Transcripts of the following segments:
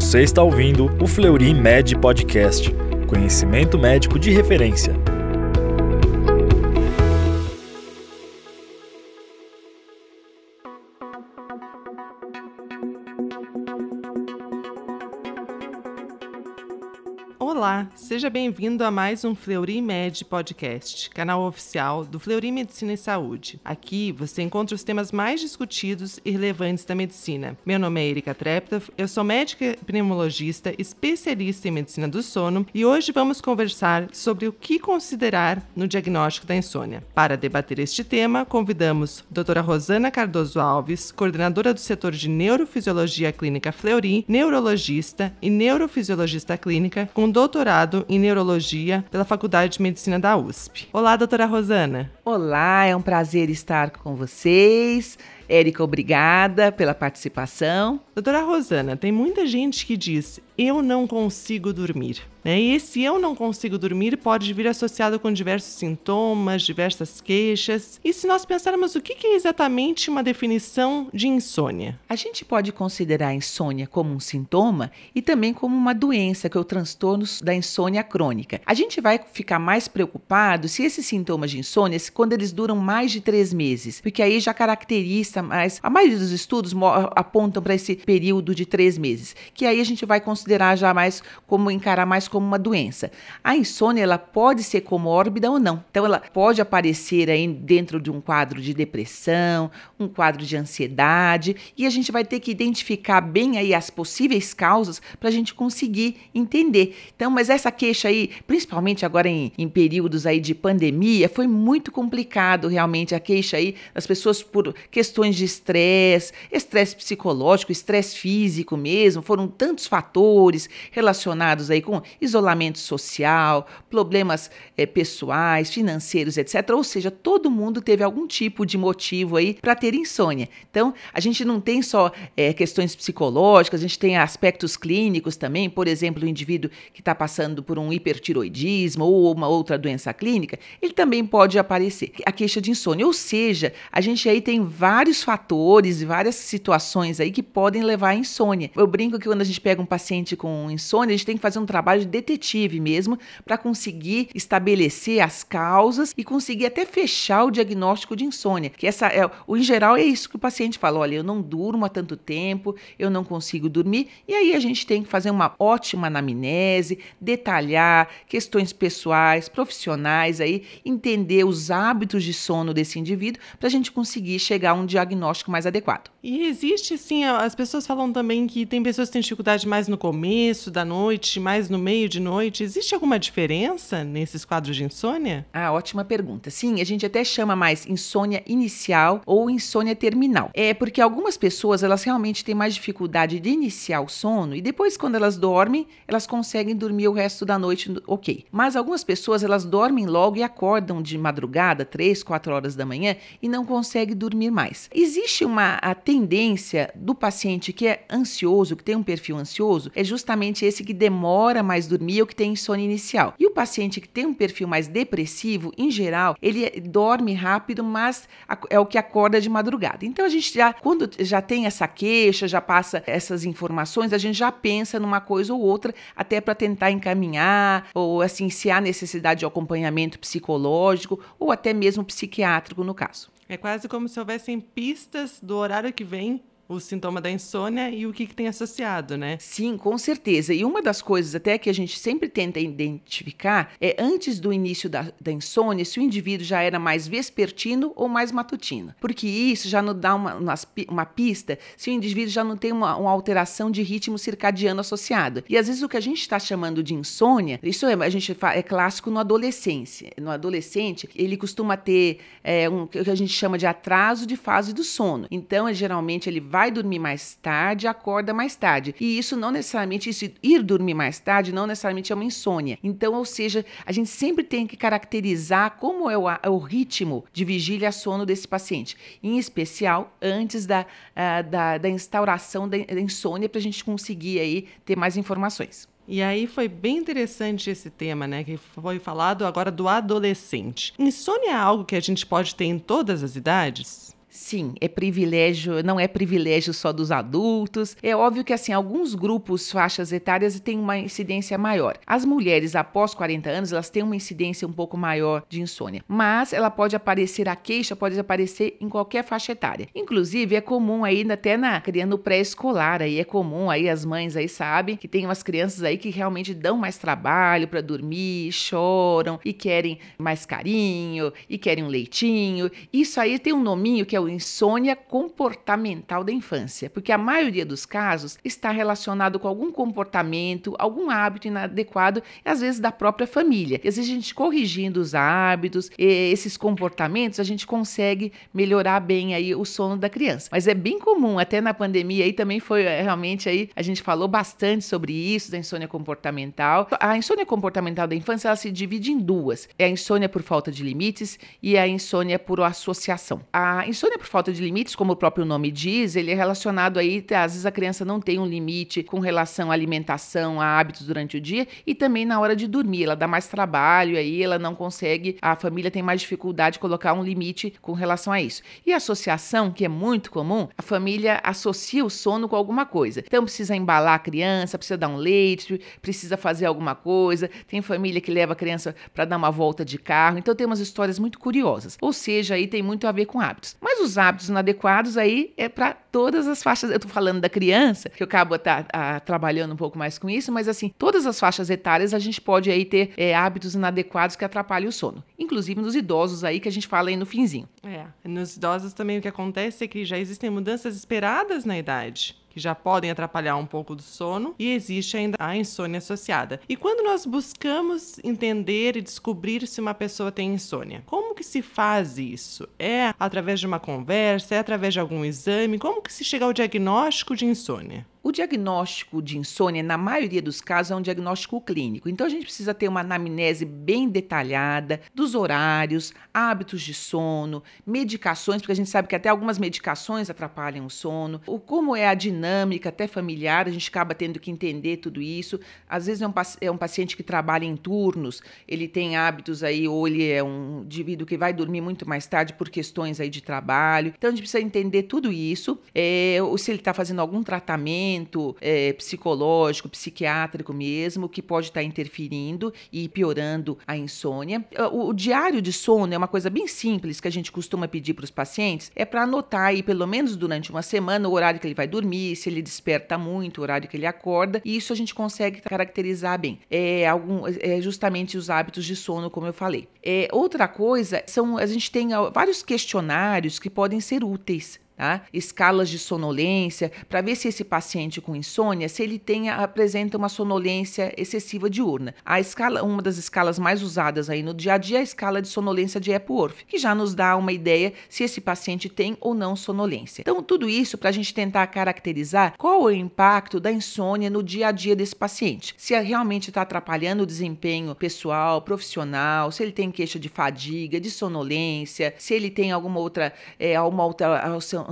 Você está ouvindo o Fleury Med Podcast, conhecimento médico de referência. Seja bem-vindo a mais um Fleury Med Podcast, canal oficial do Fleury Medicina e Saúde. Aqui você encontra os temas mais discutidos e relevantes da medicina. Meu nome é Erika Treptov, eu sou médica pneumologista, especialista em medicina do sono e hoje vamos conversar sobre o que considerar no diagnóstico da insônia. Para debater este tema, convidamos a doutora Rosana Cardoso Alves, coordenadora do setor de Neurofisiologia Clínica Fleury, neurologista e neurofisiologista clínica, com doutorado em neurologia pela Faculdade de Medicina da USP. Olá, doutora Rosana. Olá, é um prazer estar com vocês. Érica, obrigada pela participação. Doutora Rosana, tem muita gente que diz: eu não consigo dormir. Né? E esse eu não consigo dormir pode vir associado com diversos sintomas, diversas queixas. E se nós pensarmos o que é exatamente uma definição de insônia? A gente pode considerar a insônia como um sintoma e também como uma doença, que é o transtorno da insônia crônica. A gente vai ficar mais preocupado se esses sintomas de insônia, quando eles duram mais de três meses, porque aí já caracteriza mais. A maioria dos estudos apontam para esse período de três meses, que aí a gente vai considerar já mais como encarar mais como uma doença. A insônia ela pode ser comórbida ou não. Então ela pode aparecer aí dentro de um quadro de depressão, um quadro de ansiedade, e a gente vai ter que identificar bem aí as possíveis causas para a gente conseguir entender. Então, mas essa queixa aí, principalmente agora em, em períodos aí de pandemia, foi muito complicado realmente a queixa aí das pessoas por questões de estresse, estresse psicológico, estresse físico mesmo, foram tantos fatores relacionados aí com isolamento social, problemas é, pessoais, financeiros, etc. Ou seja, todo mundo teve algum tipo de motivo aí para ter insônia. Então, a gente não tem só é, questões psicológicas, a gente tem aspectos clínicos também, por exemplo, o indivíduo que está passando por um hipertiroidismo ou uma outra doença clínica, ele também pode aparecer a queixa de insônia. Ou seja, a gente aí tem vários fatores e várias situações aí que podem levar à insônia. Eu brinco que quando a gente pega um paciente com insônia, a gente tem que fazer um trabalho de detetive mesmo, para conseguir estabelecer as causas e conseguir até fechar o diagnóstico de insônia. Que essa é, o em geral é isso que o paciente fala: olha, eu não durmo há tanto tempo, eu não consigo dormir. E aí a gente tem que fazer uma ótima anamnese, detalhar questões pessoais, profissionais aí, entender os hábitos de sono desse indivíduo para a gente conseguir chegar a um diagnóstico mais adequado. E existe sim, as pessoas falam também que tem pessoas que têm dificuldade mais no começo da noite, mais no meio de noite. Existe alguma diferença nesses quadros de insônia? Ah, ótima pergunta. Sim, a gente até chama mais insônia inicial ou insônia terminal. É porque algumas pessoas elas realmente têm mais dificuldade de iniciar o sono e depois quando elas dormem, elas conseguem dormir o resto da noite, ok. Mas algumas pessoas elas dormem logo e acordam de madrugada, 3, 4 horas da manhã e não conseguem dormir mais. Existe uma a tendência do paciente que é ansioso, que tem um perfil ansioso, é justamente esse que demora mais dormir ou que tem insônia inicial. E o paciente que tem um perfil mais depressivo, em geral, ele dorme rápido, mas é o que acorda de madrugada. Então a gente já, quando já tem essa queixa, já passa essas informações, a gente já pensa numa coisa ou outra, até para tentar encaminhar, ou assim, se há necessidade de acompanhamento psicológico ou até mesmo psiquiátrico no caso. É quase como se houvessem pistas do horário que vem o sintoma da insônia e o que, que, tem associado, né? Sim, com certeza. E uma das coisas até que a gente sempre tenta identificar é antes do início da, da insônia se o indivíduo já era mais vespertino ou mais matutino. Porque isso já nos dá uma, uma, uma pista se o indivíduo já não tem uma, uma, alteração de ritmo circadiano associado. E às vezes o que a gente está chamando de insônia, isso é, a gente fala, é clássico no adolescência. No adolescente, ele costuma ter é, um, o que a gente chama de atraso de fase do sono. Então, geralmente, ele vai vai dormir mais tarde, acorda mais tarde. E isso não necessariamente, isso ir dormir mais tarde, não necessariamente é uma insônia. Então, ou seja, a gente sempre tem que caracterizar como é o, é o ritmo de vigília sono desse paciente, em especial antes da, uh, da, da, instauração da, insônia, para a gente conseguir aí ter mais informações. E aí foi bem interessante esse tema, né? Que foi falado agora do adolescente. Insônia é algo que a gente pode ter em todas as idades? Sim, é privilégio, não é privilégio só dos adultos. É óbvio que assim, alguns grupos, faixas etárias têm uma incidência maior. As mulheres após 40 anos, elas têm uma incidência um pouco maior de insônia, mas ela pode aparecer a queixa pode aparecer em qualquer faixa etária. Inclusive é comum aí até na criando pré-escolar, aí é comum aí as mães aí sabem que tem umas crianças aí que realmente dão mais trabalho para dormir, choram e querem mais carinho e querem um leitinho. Isso aí tem um nominho que é o insônia comportamental da infância, porque a maioria dos casos está relacionado com algum comportamento, algum hábito inadequado, às vezes da própria família. E às vezes a gente corrigindo os hábitos, esses comportamentos, a gente consegue melhorar bem aí o sono da criança. Mas é bem comum, até na pandemia aí também foi é, realmente aí a gente falou bastante sobre isso da insônia comportamental. A insônia comportamental da infância ela se divide em duas: é a insônia por falta de limites e a insônia por associação. A insônia por falta de limites, como o próprio nome diz, ele é relacionado aí, às vezes a criança não tem um limite com relação à alimentação, a hábitos durante o dia e também na hora de dormir. Ela dá mais trabalho aí, ela não consegue, a família tem mais dificuldade de colocar um limite com relação a isso. E a associação, que é muito comum, a família associa o sono com alguma coisa. Então precisa embalar a criança, precisa dar um leite, precisa fazer alguma coisa. Tem família que leva a criança para dar uma volta de carro. Então tem umas histórias muito curiosas. Ou seja, aí tem muito a ver com hábitos. Mas os hábitos inadequados aí é para todas as faixas. Eu estou falando da criança, que eu acabo tá, a, trabalhando um pouco mais com isso, mas assim, todas as faixas etárias a gente pode aí ter é, hábitos inadequados que atrapalham o sono. Inclusive nos idosos aí, que a gente fala aí no finzinho. É, nos idosos também o que acontece é que já existem mudanças esperadas na idade que já podem atrapalhar um pouco do sono, e existe ainda a insônia associada. E quando nós buscamos entender e descobrir se uma pessoa tem insônia, como que se faz isso? É através de uma conversa? É através de algum exame? Como que se chega ao diagnóstico de insônia? O diagnóstico de insônia, na maioria dos casos, é um diagnóstico clínico. Então, a gente precisa ter uma anamnese bem detalhada dos horários, hábitos de sono, medicações, porque a gente sabe que até algumas medicações atrapalham o sono, o como é a dinâmica até familiar, a gente acaba tendo que entender tudo isso. Às vezes é um, é um paciente que trabalha em turnos, ele tem hábitos aí, ou ele é um indivíduo que vai dormir muito mais tarde por questões aí de trabalho. Então, a gente precisa entender tudo isso, é, ou se ele está fazendo algum tratamento tratamento é, psicológico, psiquiátrico mesmo, que pode estar tá interferindo e piorando a insônia. O, o, diário de sono é uma coisa bem simples que a gente costuma pedir para os pacientes, é para anotar aí pelo menos durante uma semana o horário que ele vai dormir, se ele desperta muito, o horário que ele acorda, e isso a gente consegue caracterizar bem. É, algum, é justamente os hábitos de sono, como eu falei. É, outra coisa são a gente tem vários questionários que podem ser úteis Tá? escalas de sonolência, para ver se esse paciente com insônia, se ele tem, apresenta uma sonolência excessiva diurna. A escala, uma das escalas mais usadas aí no dia a dia é a escala de sonolência de Epworth, que já nos dá uma ideia se esse paciente tem ou não sonolência. Então, tudo isso para a gente tentar caracterizar qual é o impacto da insônia no dia a dia desse paciente. Se realmente está atrapalhando o desempenho pessoal, profissional, se ele tem queixa de fadiga, de sonolência, se ele tem alguma outra, é, uma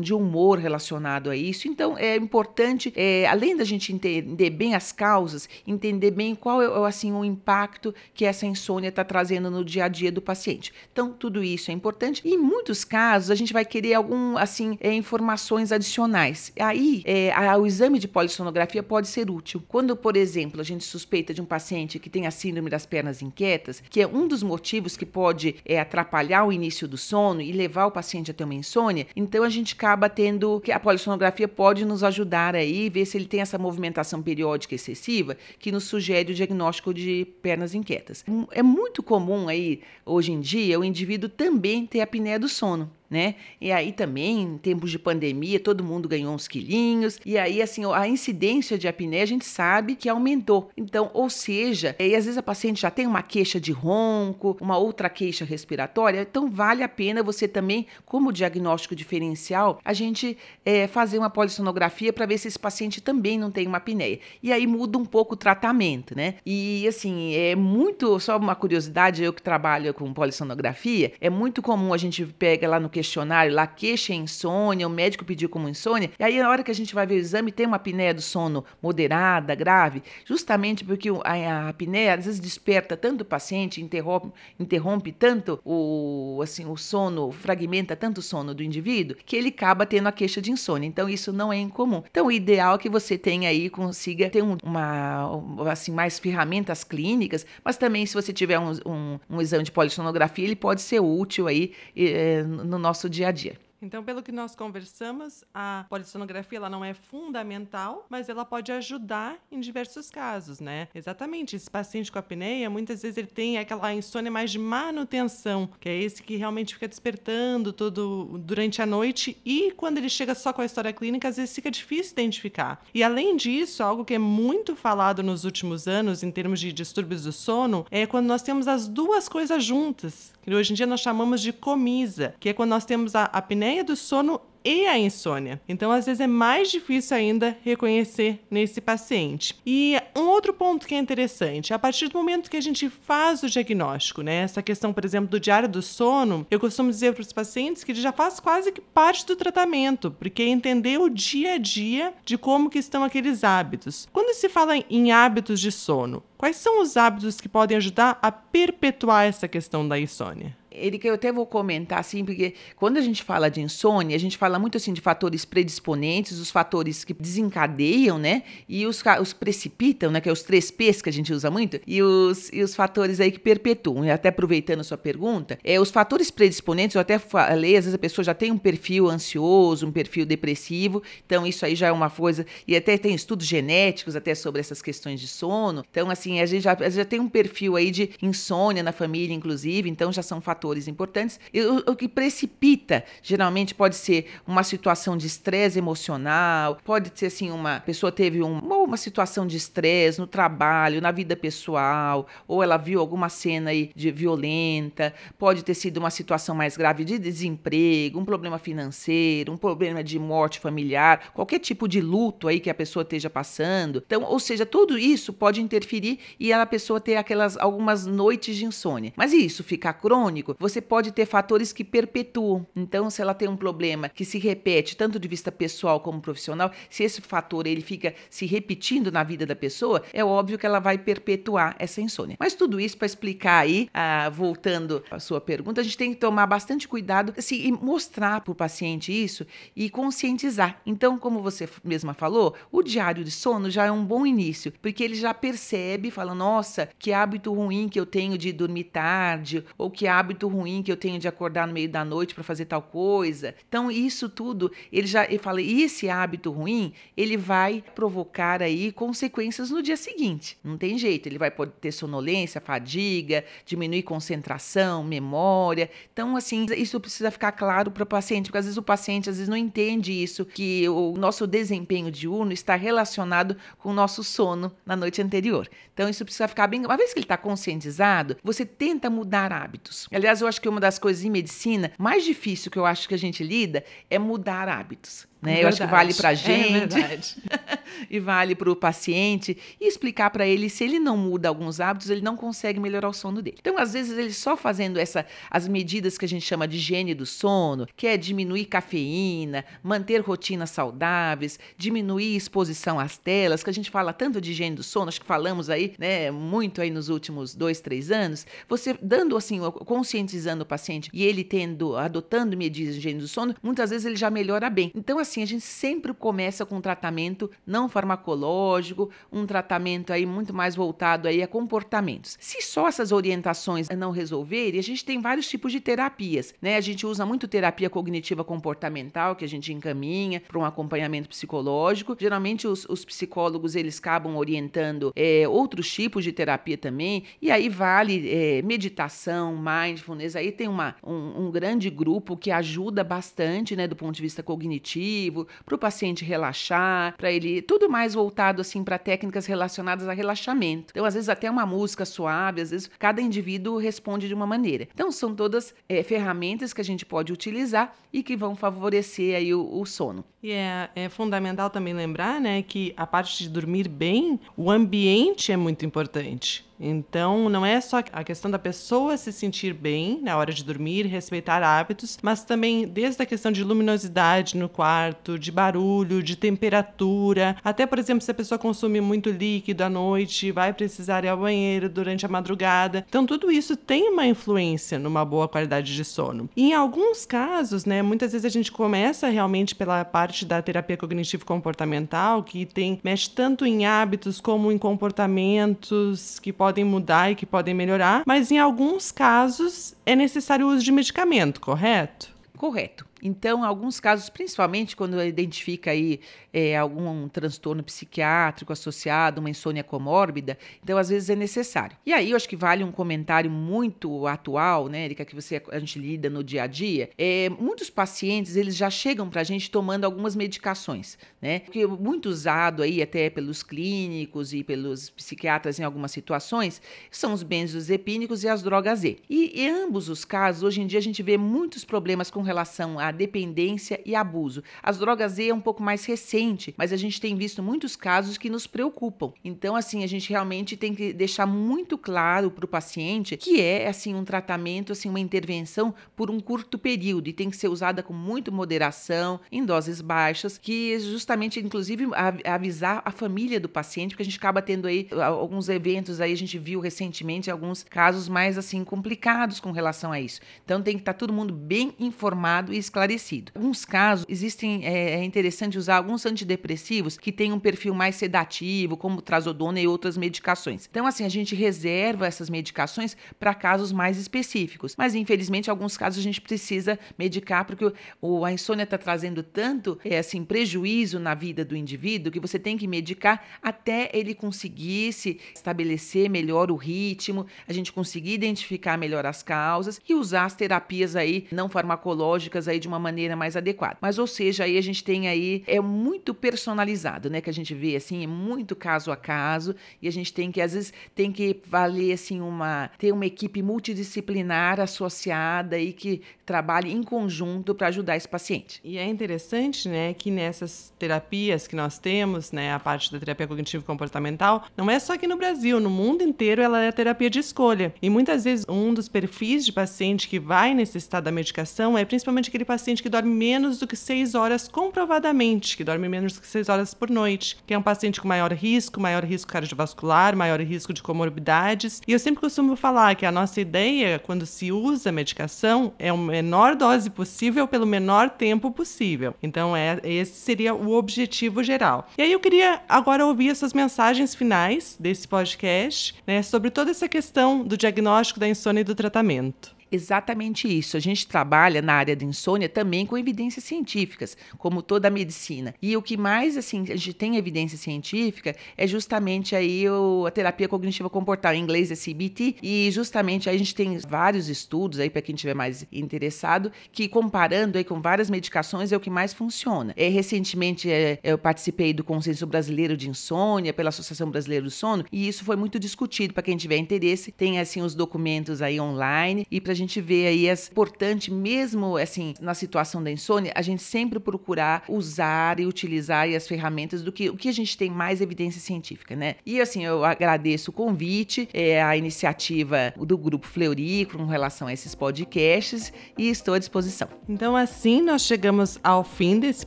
de humor relacionado a isso. Então, é importante, é, além da gente entender bem as causas, entender bem qual é assim o impacto que essa insônia está trazendo no dia a dia do paciente. Então, tudo isso é importante. E em muitos casos, a gente vai querer algum assim é, informações adicionais. Aí, é, a, o exame de polissonografia pode ser útil. Quando, por exemplo, a gente suspeita de um paciente que tem a síndrome das pernas inquietas, que é um dos motivos que pode é, atrapalhar o início do sono e levar o paciente a ter uma insônia, então a gente acaba tendo que a polissonografia pode nos ajudar aí, ver se ele tem essa movimentação periódica excessiva que nos sugere o diagnóstico de pernas inquietas. É muito comum aí, hoje em dia, o indivíduo também ter apneia do sono né? E aí também, em tempos de pandemia, todo mundo ganhou uns quilinhos, e aí, assim, a incidência de apneia a gente sabe que aumentou. Então, ou seja, e às vezes a paciente já tem uma queixa de ronco, uma outra queixa respiratória, então vale a pena você também, como diagnóstico diferencial, a gente é, fazer uma polissonografia para ver se esse paciente também não tem uma apneia. E aí muda um pouco o tratamento, né? E assim, é muito, só uma curiosidade, eu que trabalho com polissonografia, é muito comum a gente pega lá no que questionário lá, queixa insônia, o médico pediu como insônia, e aí na hora que a gente vai ver o exame tem uma apneia do sono moderada, grave, justamente porque a, apneia às vezes desperta tanto o paciente, interrompe, interrompe tanto o, assim, o sono, fragmenta tanto o sono do indivíduo, que ele acaba tendo a queixa de insônia. Então isso não é incomum. Então o ideal é que você tenha aí, consiga ter um, uma, assim, mais ferramentas clínicas, mas também se você tiver um, um, um exame de polissonografia, ele pode ser útil aí eh, no nosso dia a dia. Então, pelo que nós conversamos, a polissonografia ela não é fundamental, mas ela pode ajudar em diversos casos, né? Exatamente, esse paciente com apneia, muitas vezes ele tem aquela insônia mais de manutenção, que é esse que realmente fica despertando todo durante a noite e quando ele chega só com a história clínica, às vezes fica difícil identificar. E além disso, algo que é muito falado nos últimos anos em termos de distúrbios do sono, é quando nós temos as duas coisas juntas, que hoje em dia nós chamamos de comisa, que é quando nós temos a apneia apneia do sono e a insônia. Então, às vezes, é mais difícil ainda reconhecer nesse paciente. E um outro ponto que é interessante, a partir do momento que a gente faz o diagnóstico, né? Essa questão, por exemplo, do diário do sono, eu costumo dizer para os pacientes que ele já faz quase que parte do tratamento, porque é entender o dia a dia de como que estão aqueles hábitos. Quando se fala em hábitos de sono, quais são os hábitos que podem ajudar a perpetuar essa questão da insônia? Ele que eu até vou comentar assim, porque quando a gente fala de insônia, a gente fala muito assim de fatores predisponentes, os fatores que desencadeiam, né? E os, os precipitam, né? Que é os três P's que a gente usa muito, e os, e os fatores aí que perpetuam. E até aproveitando a sua pergunta, é, os fatores predisponentes, eu até falei, às vezes a pessoa já tem um perfil ansioso, um perfil depressivo, então isso aí já é uma coisa, e até tem estudos genéticos até sobre essas questões de sono. Então, assim, a gente já, já tem um perfil aí de insônia na família, inclusive, então já são fatores fatores importantes. E o, o que precipita, geralmente, pode ser uma situação de estresse emocional, pode ser assim, uma pessoa teve um, uma, uma situação de estresse no trabalho, na vida pessoal, ou ela viu alguma cena aí de violenta, pode ter sido uma situação mais grave de desemprego, um problema financeiro, um problema de morte familiar, qualquer tipo de luto aí que a pessoa esteja passando. Então, ou seja, tudo isso pode interferir e a pessoa ter aquelas algumas noites de insônia. Mas isso ficar crônico você pode ter fatores que perpetuam. Então, se ela tem um problema que se repete, tanto de vista pessoal como profissional, se esse fator ele fica se repetindo na vida da pessoa, é óbvio que ela vai perpetuar essa insônia. Mas tudo isso para explicar aí, ah, voltando à sua pergunta, a gente tem que tomar bastante cuidado assim, e mostrar para o paciente isso e conscientizar. Então, como você mesma falou, o diário de sono já é um bom início, porque ele já percebe, fala, nossa, que hábito ruim que eu tenho de dormir tarde, ou que hábito hábito ruim que eu tenho de acordar no meio da noite para fazer tal coisa. Então, isso tudo, ele já ele fala, e esse hábito ruim, ele vai provocar aí consequências no dia seguinte. Não tem jeito, ele vai ter sonolência, fadiga, diminuir concentração, memória. Então, assim, isso precisa ficar claro para o paciente, porque às vezes o paciente às vezes não entende isso, que o nosso desempenho diurno está relacionado com o nosso sono na noite anterior. Então, isso precisa ficar bem. Uma vez que ele está conscientizado, você tenta mudar hábitos. Aliás, eu acho que uma das coisas em medicina mais difícil que eu acho que a gente lida é mudar hábitos. Né? eu acho que vale para a é gente é e vale para o paciente e explicar para ele se ele não muda alguns hábitos, ele não consegue melhorar o sono dele. Então, às vezes, ele só fazendo essa, as medidas que a gente chama de higiene do sono, que é diminuir cafeína, manter rotinas saudáveis, diminuir exposição às telas, que a gente fala tanto de higiene do sono, acho que falamos aí, né, muito aí nos últimos dois, três anos, você dando assim, conscientizando o paciente e ele tendo, adotando medidas de higiene do sono, muitas vezes ele já melhora bem. Então, assim, assim, a gente sempre começa com um tratamento não farmacológico, um tratamento aí muito mais voltado aí a comportamentos. Se só essas orientações não resolverem, a gente tem vários tipos de terapias, né? A gente usa muito terapia cognitiva comportamental, que a gente encaminha para um acompanhamento psicológico. Geralmente os, os psicólogos eles acabam orientando é, outros tipos de terapia também, e aí vale é, meditação, mindfulness, aí tem uma, um, um grande grupo que ajuda bastante, né, do ponto de vista cognitivo, para o paciente relaxar, para ele tudo mais voltado assim para técnicas relacionadas a relaxamento. Então, às vezes até uma música suave, às vezes cada indivíduo responde de uma maneira. Então, são todas é, ferramentas que a gente pode utilizar e que vão favorecer aí o, o sono. E é, é fundamental também lembrar, né, que a parte de dormir bem, o ambiente é muito importante. Então, não é só a questão da pessoa se sentir bem na hora de dormir, respeitar hábitos, mas também desde a questão de luminosidade no quarto, de barulho, de temperatura, até, por exemplo, se a pessoa consome muito líquido à noite, vai precisar ir ao banheiro durante a madrugada. Então, tudo isso tem uma influência numa boa qualidade de sono. E em alguns casos, né, muitas vezes a gente começa realmente pela parte da terapia cognitivo comportamental, que tem mexe tanto em hábitos como em comportamentos que podem mudar e que podem melhorar, mas em alguns casos é necessário o uso de medicamento, correto? Correto. Então, alguns casos, principalmente quando identifica aí é, algum transtorno psiquiátrico associado, uma insônia comórbida, então às vezes é necessário. E aí eu acho que vale um comentário muito atual, né, Erika, que você, a gente lida no dia a dia. É, muitos pacientes, eles já chegam para a gente tomando algumas medicações, né, que muito usado aí até pelos clínicos e pelos psiquiatras em algumas situações, são os benzodiazepínicos e as drogas Z. E em ambos os casos, hoje em dia a gente vê muitos problemas com relação a dependência e abuso. As drogas E é um pouco mais recente, mas a gente tem visto muitos casos que nos preocupam. Então, assim, a gente realmente tem que deixar muito claro para o paciente que é assim um tratamento, assim, uma intervenção por um curto período e tem que ser usada com muita moderação, em doses baixas, que justamente, inclusive, avisar a família do paciente, porque a gente acaba tendo aí alguns eventos aí, a gente viu recentemente alguns casos mais assim complicados com relação a isso. Então tem que estar tá todo mundo bem informado e esclarecido esclarecido. Alguns casos, existem, é, é, interessante usar alguns antidepressivos que têm um perfil mais sedativo, como trazodona e outras medicações. Então, assim, a gente reserva essas medicações para casos mais específicos. Mas, infelizmente, alguns casos a gente precisa medicar porque o, a insônia está trazendo tanto, é, assim, prejuízo na vida do indivíduo que você tem que medicar até ele conseguir se estabelecer melhor o ritmo, a gente conseguir identificar melhor as causas e usar as terapias aí não farmacológicas aí de uma maneira mais adequada. Mas, ou seja, aí a gente tem aí, é muito personalizado, né? Que a gente vê, assim, é muito caso a caso e a gente tem que, às vezes, tem que valer, assim, uma, ter uma equipe multidisciplinar associada e que trabalhe em conjunto para ajudar esse paciente. E é interessante, né, que nessas terapias que nós temos, né, a parte da terapia cognitivo comportamental, não é só aqui no Brasil, no mundo inteiro ela é a terapia de escolha. E muitas vezes um dos perfis de paciente que vai necessitar da medicação é principalmente aquele paciente que dorme menos do que 6 horas comprovadamente, que dorme menos do que 6 horas por noite, que é um paciente com maior risco, maior risco cardiovascular, maior risco de comorbidades. E eu sempre costumo falar que a nossa ideia, quando se usa medicação, é a menor dose possível pelo menor tempo possível. Então, é, esse seria o objetivo geral. E aí eu queria agora ouvir essas mensagens finais desse podcast, né, sobre toda essa questão do diagnóstico da insônia e do tratamento. Exatamente isso. A gente trabalha na área de insônia também com evidências científicas, como toda a medicina. E o que mais assim a gente tem evidência científica é justamente aí o, a terapia cognitiva comportamental, em inglês é CBT, e justamente aí a gente tem vários estudos aí para quem estiver mais interessado, que comparando aí com várias medicações é o que mais funciona. É, recentemente é, eu participei do Consenso Brasileiro de Insônia pela Associação Brasileira do Sono, e isso foi muito discutido para quem tiver interesse. Tem assim os documentos aí online e para gente vê aí é importante mesmo assim na situação da insônia, a gente sempre procurar usar e utilizar as ferramentas do que o que a gente tem mais evidência científica, né? E assim, eu agradeço o convite, é, a iniciativa do grupo Fleury com relação a esses podcasts e estou à disposição. Então assim nós chegamos ao fim desse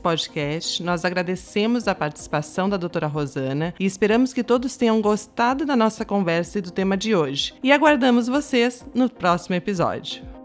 podcast. Nós agradecemos a participação da doutora Rosana e esperamos que todos tenham gostado da nossa conversa e do tema de hoje. E aguardamos vocês no próximo episódio. much.